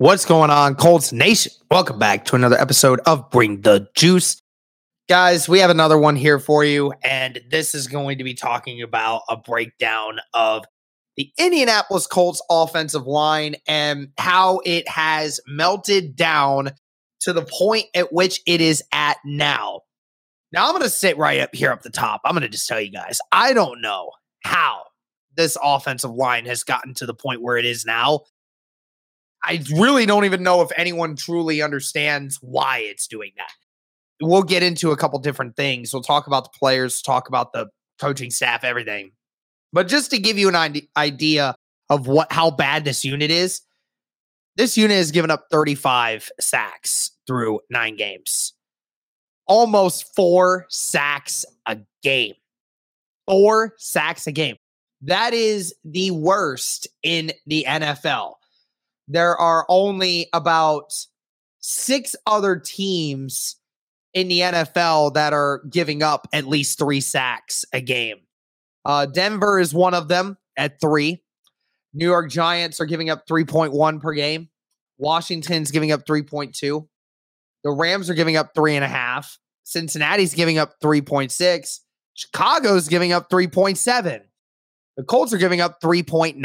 What's going on, Colts Nation? Welcome back to another episode of Bring the Juice. Guys, we have another one here for you, and this is going to be talking about a breakdown of the Indianapolis Colts offensive line and how it has melted down to the point at which it is at now. Now, I'm going to sit right up here up the top. I'm going to just tell you guys, I don't know how this offensive line has gotten to the point where it is now. I really don't even know if anyone truly understands why it's doing that. We'll get into a couple different things. We'll talk about the players, talk about the coaching staff, everything. But just to give you an idea of what how bad this unit is, this unit has given up 35 sacks through 9 games. Almost 4 sacks a game. 4 sacks a game. That is the worst in the NFL there are only about six other teams in the NFL that are giving up at least three sacks a game. Uh, Denver is one of them at three. New York Giants are giving up 3.1 per game. Washington's giving up 3.2. The Rams are giving up three and a half. Cincinnati's giving up 3.6. Chicago's giving up 3.7. The Colts are giving up 3.9.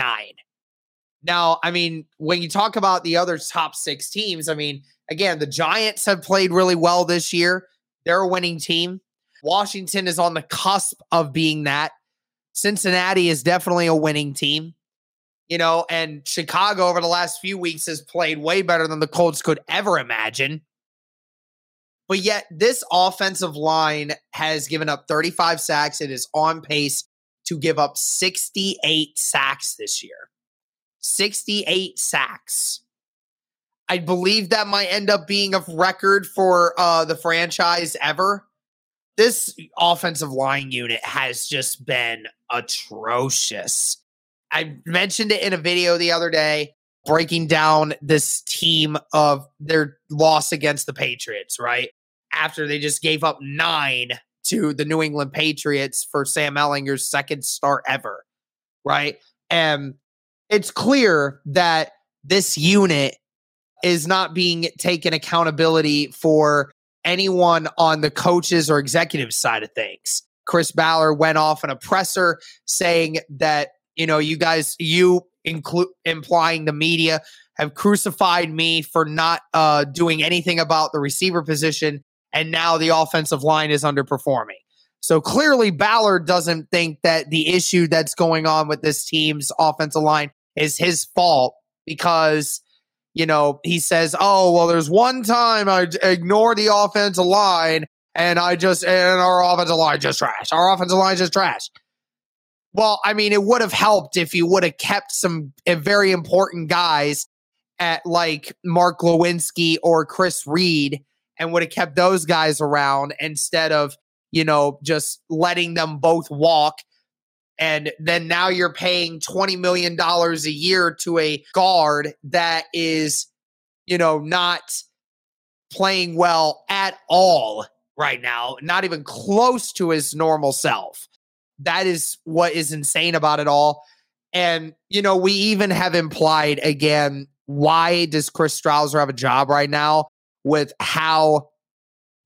Now, I mean, when you talk about the other top six teams, I mean, again, the Giants have played really well this year. They're a winning team. Washington is on the cusp of being that. Cincinnati is definitely a winning team. You know, and Chicago over the last few weeks has played way better than the Colts could ever imagine. But yet, this offensive line has given up 35 sacks. It is on pace to give up 68 sacks this year. 68 sacks. I believe that might end up being a record for uh, the franchise ever. This offensive line unit has just been atrocious. I mentioned it in a video the other day, breaking down this team of their loss against the Patriots, right? After they just gave up nine to the New England Patriots for Sam Ehlinger's second start ever, right? And it's clear that this unit is not being taken accountability for anyone on the coaches or executive side of things. Chris Ballard went off in a presser saying that, you know, you guys, you include implying the media have crucified me for not uh, doing anything about the receiver position. And now the offensive line is underperforming. So clearly, Ballard doesn't think that the issue that's going on with this team's offensive line is his fault because, you know, he says, oh, well, there's one time I ignore the offensive line and I just, and our offensive line just trash. Our offensive line just trash. Well, I mean, it would have helped if you would have kept some uh, very important guys at like Mark Glowinski or Chris Reed and would have kept those guys around instead of you know, just letting them both walk. And then now you're paying $20 million a year to a guard that is, you know, not playing well at all right now, not even close to his normal self. That is what is insane about it all. And, you know, we even have implied again, why does Chris Strausser have a job right now with how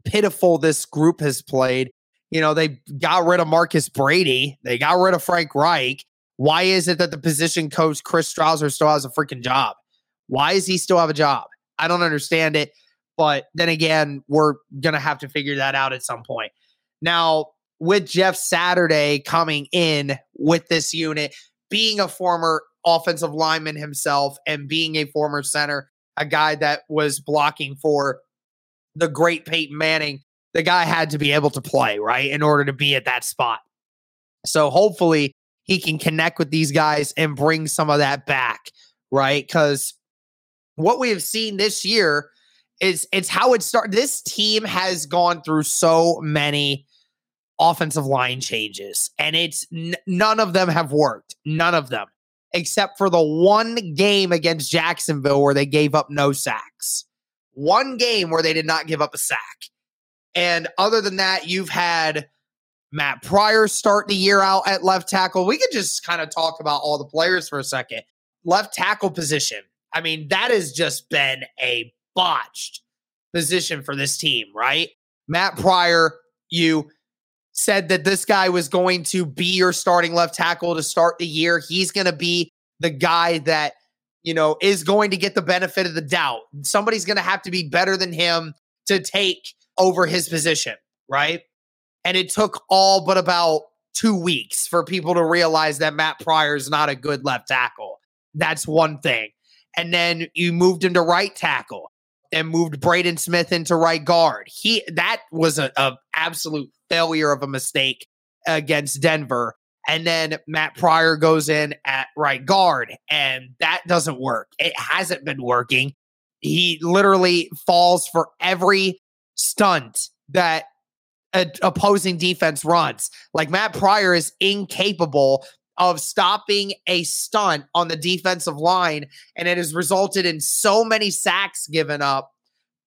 pitiful this group has played? You know, they got rid of Marcus Brady, they got rid of Frank Reich. Why is it that the position coach Chris Strausser still has a freaking job? Why does he still have a job? I don't understand it. But then again, we're going to have to figure that out at some point. Now, with Jeff Saturday coming in with this unit, being a former offensive lineman himself and being a former center, a guy that was blocking for the great Peyton Manning, the guy had to be able to play, right, in order to be at that spot. So hopefully he can connect with these guys and bring some of that back, right? Because what we have seen this year is it's how it started. This team has gone through so many offensive line changes, and it's n- none of them have worked. None of them, except for the one game against Jacksonville where they gave up no sacks. One game where they did not give up a sack. And other than that, you've had Matt Pryor start the year out at left tackle. We could just kind of talk about all the players for a second. Left tackle position. I mean, that has just been a botched position for this team, right? Matt Pryor, you said that this guy was going to be your starting left tackle to start the year. He's going to be the guy that, you know, is going to get the benefit of the doubt. Somebody's going to have to be better than him to take over his position, right? And it took all but about two weeks for people to realize that Matt Pryor is not a good left tackle. That's one thing. And then you moved him to right tackle and moved Braden Smith into right guard. He that was a, a absolute failure of a mistake against Denver. And then Matt Pryor goes in at right guard, and that doesn't work. It hasn't been working. He literally falls for every stunt that an opposing defense runs. Like Matt Pryor is incapable of stopping a stunt on the defensive line, and it has resulted in so many sacks given up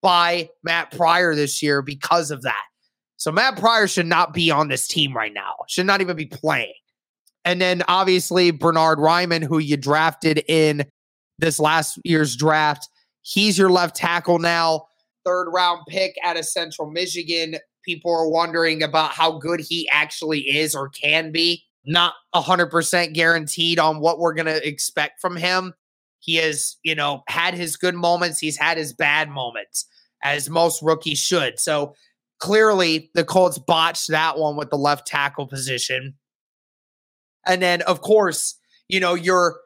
by Matt Pryor this year because of that. So Matt Pryor should not be on this team right now, should not even be playing. And then obviously Bernard Raimann, who you drafted in this last year's draft, he's your left tackle now, third round pick out of Central Michigan. People are wondering about how good he actually is or can be. Not 100% guaranteed on what we're going to expect from him. He has, you know, had his good moments, he's had his bad moments, as most rookies should. So clearly the Colts botched that one with the left tackle position. And then, of course, you know, your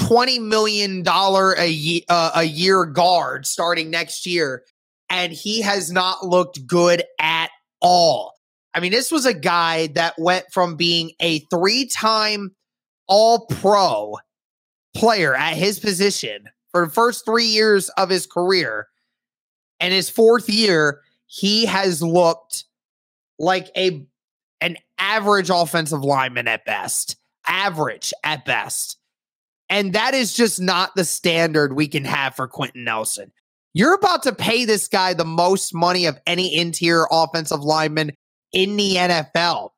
$20 million a, ye- uh, a year guard starting next year, and he has not looked good at all. I mean, this was a guy that went from being a three time all pro player at his position for the first three years of his career. And his fourth year, he has looked like a an average offensive lineman at best, average at best. And that is just not the standard we can have for Quenton Nelson. You're about to pay this guy the most money of any interior offensive lineman in the NFL.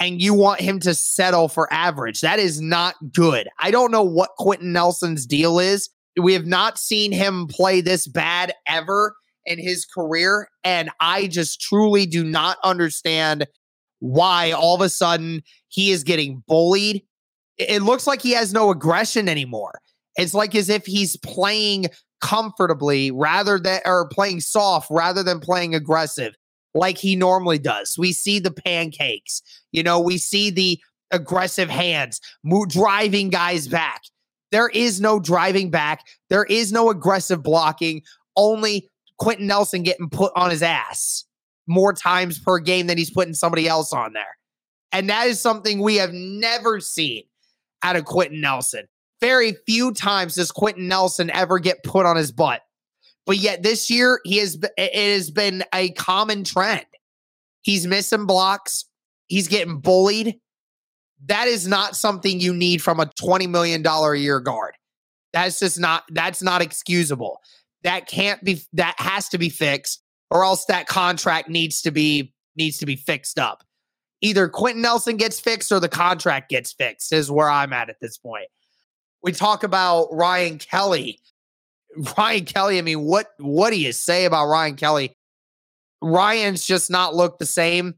And you want him to settle for average. That is not good. I don't know what Quenton Nelson's deal is. We have not seen him play this bad ever in his career. And I just truly do not understand why all of a sudden he is getting bullied. It looks like he has no aggression anymore. It's like as if he's playing comfortably rather than or playing soft rather than playing aggressive like he normally does. We see the pancakes, you know, we see the aggressive hands, mo- driving guys back. There is no driving back. There is no aggressive blocking. Only Quenton Nelson getting put on his ass more times per game than he's putting somebody else on there. And that is something we have never seen out of Quenton Nelson. Very few times does Quenton Nelson ever get put on his butt. But yet this year, he has it has been a common trend. He's missing blocks. He's getting bullied. That is not something you need from a $20 million a year guard. That's just not that's not excusable that can't be that has to be fixed or else that contract needs to be needs to be fixed up either Quenton Nelson gets fixed or the contract gets fixed, is where I'm at at this point. We talk about Ryan Kelly. Ryan Kelly, I mean, what what do you say about Ryan Kelly? Ryan's just not looked the same.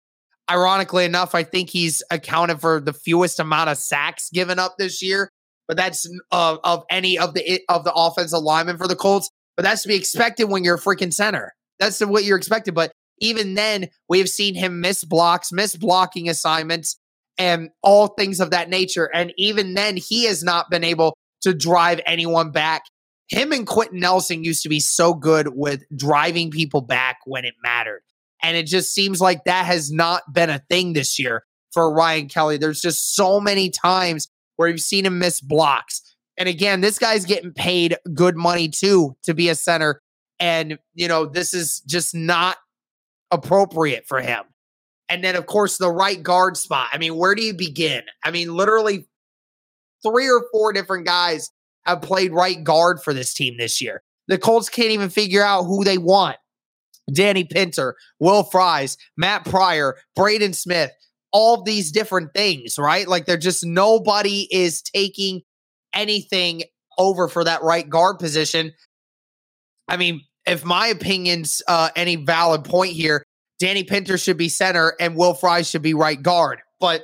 Ironically enough, I think he's accounted for the fewest amount of sacks given up this year, but that's uh, of any of the of the offensive linemen for the Colts. But that's to be expected when you're a freaking center. That's what you're expected. But even then, we've seen him miss blocks, miss blocking assignments, and all things of that nature. And even then, he has not been able to drive anyone back. Him and Quenton Nelson used to be so good with driving people back when it mattered. And it just seems like that has not been a thing this year for Ryan Kelly. There's just so many times where you've seen him miss blocks. And again, this guy's getting paid good money too to be a center. And, you know, this is just not appropriate for him. And then, of course, the right guard spot. I mean, where do you begin? I mean, literally three or four different guys have played right guard for this team this year. The Colts can't even figure out who they want. Danny Pinter, Will Fries, Matt Pryor, Braden Smith, all these different things, right? Like they're just nobody is taking anything over for that right guard position. I mean, if my opinion's uh, any valid point here, Danny Pinter should be center and Will Fry should be right guard. But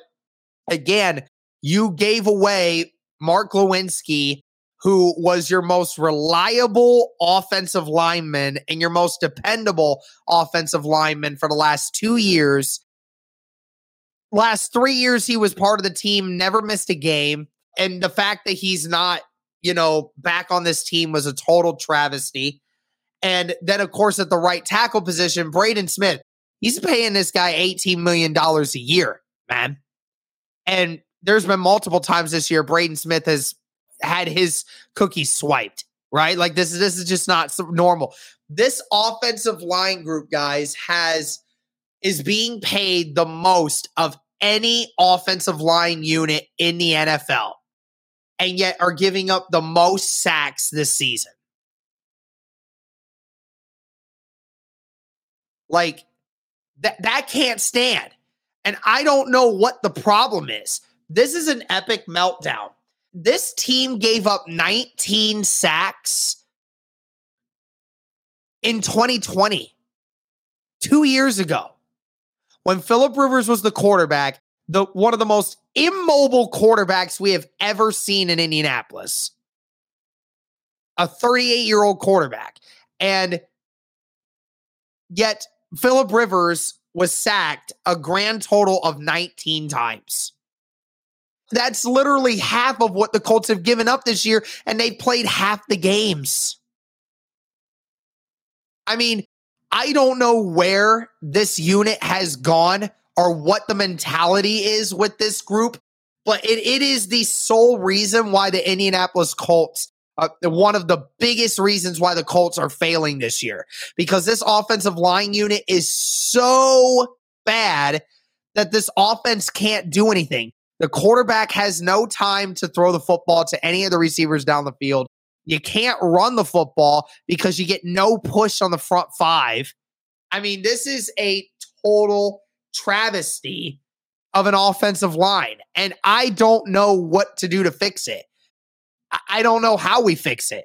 again, you gave away Mark Glowinski, who was your most reliable offensive lineman and your most dependable offensive lineman for the last two years. Last three years, he was part of the team, never missed a game. And the fact that he's not, you know, back on this team was a total travesty. And then, of course, at the right tackle position, Braden Smith, he's paying this guy $18 million a year, man. And there's been multiple times this year Braden Smith has had his cookies swiped, right? Like this is this is just not normal. This offensive line group, guys, has is being paid the most of any offensive line unit in the NFL, and yet are giving up the most sacks this season. Like that that can't stand. And I don't know what the problem is. This is an epic meltdown. This team gave up 19 sacks in 2020, two years ago, when Philip Rivers was the quarterback, the one of the most immobile quarterbacks we have ever seen in Indianapolis. A 38 year old quarterback. And yet Philip Rivers was sacked a grand total of 19 times. That's literally half of what the Colts have given up this year, and they played half the games. I mean, I don't know where this unit has gone or what the mentality is with this group, but it, it is the sole reason why the Indianapolis Colts uh, one of the biggest reasons why the Colts are failing this year because this offensive line unit is so bad that this offense can't do anything. The quarterback has no time to throw the football to any of the receivers down the field. You can't run the football because you get no push on the front five. I mean, this is a total travesty of an offensive line. And I don't know what to do to fix it. I don't know how we fix it.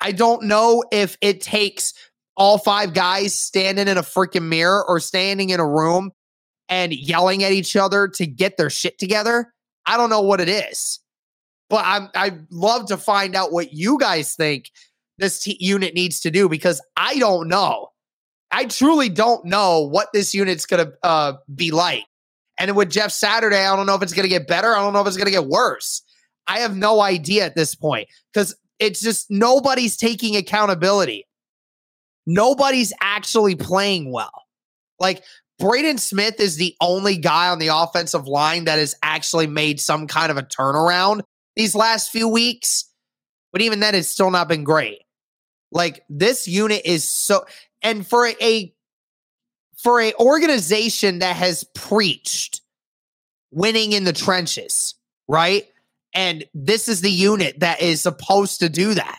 I don't know if it takes all five guys standing in a freaking mirror or standing in a room and yelling at each other to get their shit together. I don't know what it is, but I'm I'd love to find out what you guys think this t- unit needs to do because I don't know. I truly don't know what this unit's gonna uh, be like. And with Jeff Saturday, I don't know if it's gonna get better. I don't know if it's gonna get worse. I have no idea at this point because it's just nobody's taking accountability. Nobody's actually playing well. Like Braden Smith is the only guy on the offensive line that has actually made some kind of a turnaround these last few weeks. But even then, it's still not been great. Like this unit is so, and for a for a organization that has preached winning in the trenches, right? And this is the unit that is supposed to do that.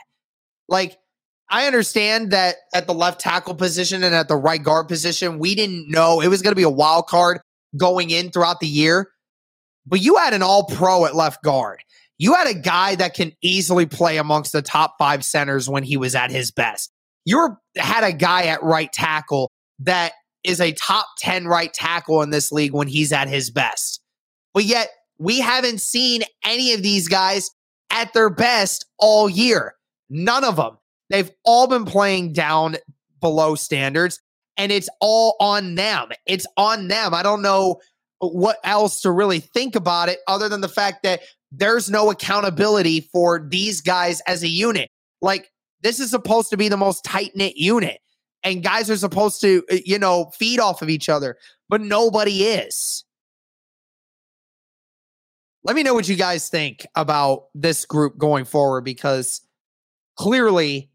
Like, I understand that at the left tackle position and at the right guard position, we didn't know it was going to be a wild card going in throughout the year, but you had an all pro at left guard. You had a guy that can easily play amongst the top five centers when he was at his best. You had a guy at right tackle that is a top 10 right tackle in this league when he's at his best. But yet, we haven't seen any of these guys at their best all year. None of them. They've all been playing down below standards, and it's all on them. It's on them. I don't know what else to really think about it other than the fact that there's no accountability for these guys as a unit. Like, this is supposed to be the most tight knit unit, and guys are supposed to, uh, you know, feed off of each other, but nobody is. Let me know what you guys think about this group going forward because clearly,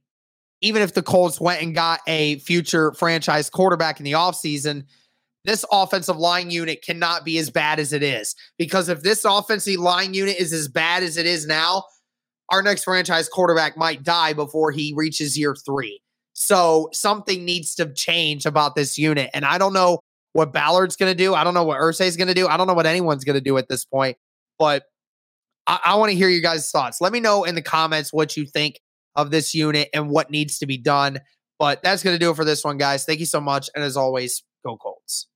even if the Colts went and got a future franchise quarterback in the offseason, this offensive line unit cannot be as bad as it is. Because if this offensive line unit is as bad as it is now, our next franchise quarterback might die before he reaches year three. So something needs to change about this unit. And I don't know what Ballard's going to do. I don't know what Irsay's going to do. I don't know what anyone's going to do at this point. But I, I want to hear you guys' thoughts. Let me know in the comments what you think of this unit and what needs to be done. But that's going to do it for this one, guys. Thank you so much. And as always, go Colts.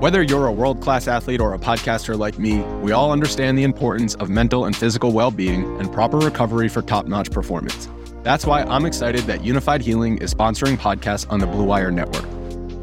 Whether you're a world class athlete or a podcaster like me, we all understand the importance of mental and physical well being and proper recovery for top notch performance. That's why I'm excited that Unifyd Healing is sponsoring podcasts on the Blue Wire Network.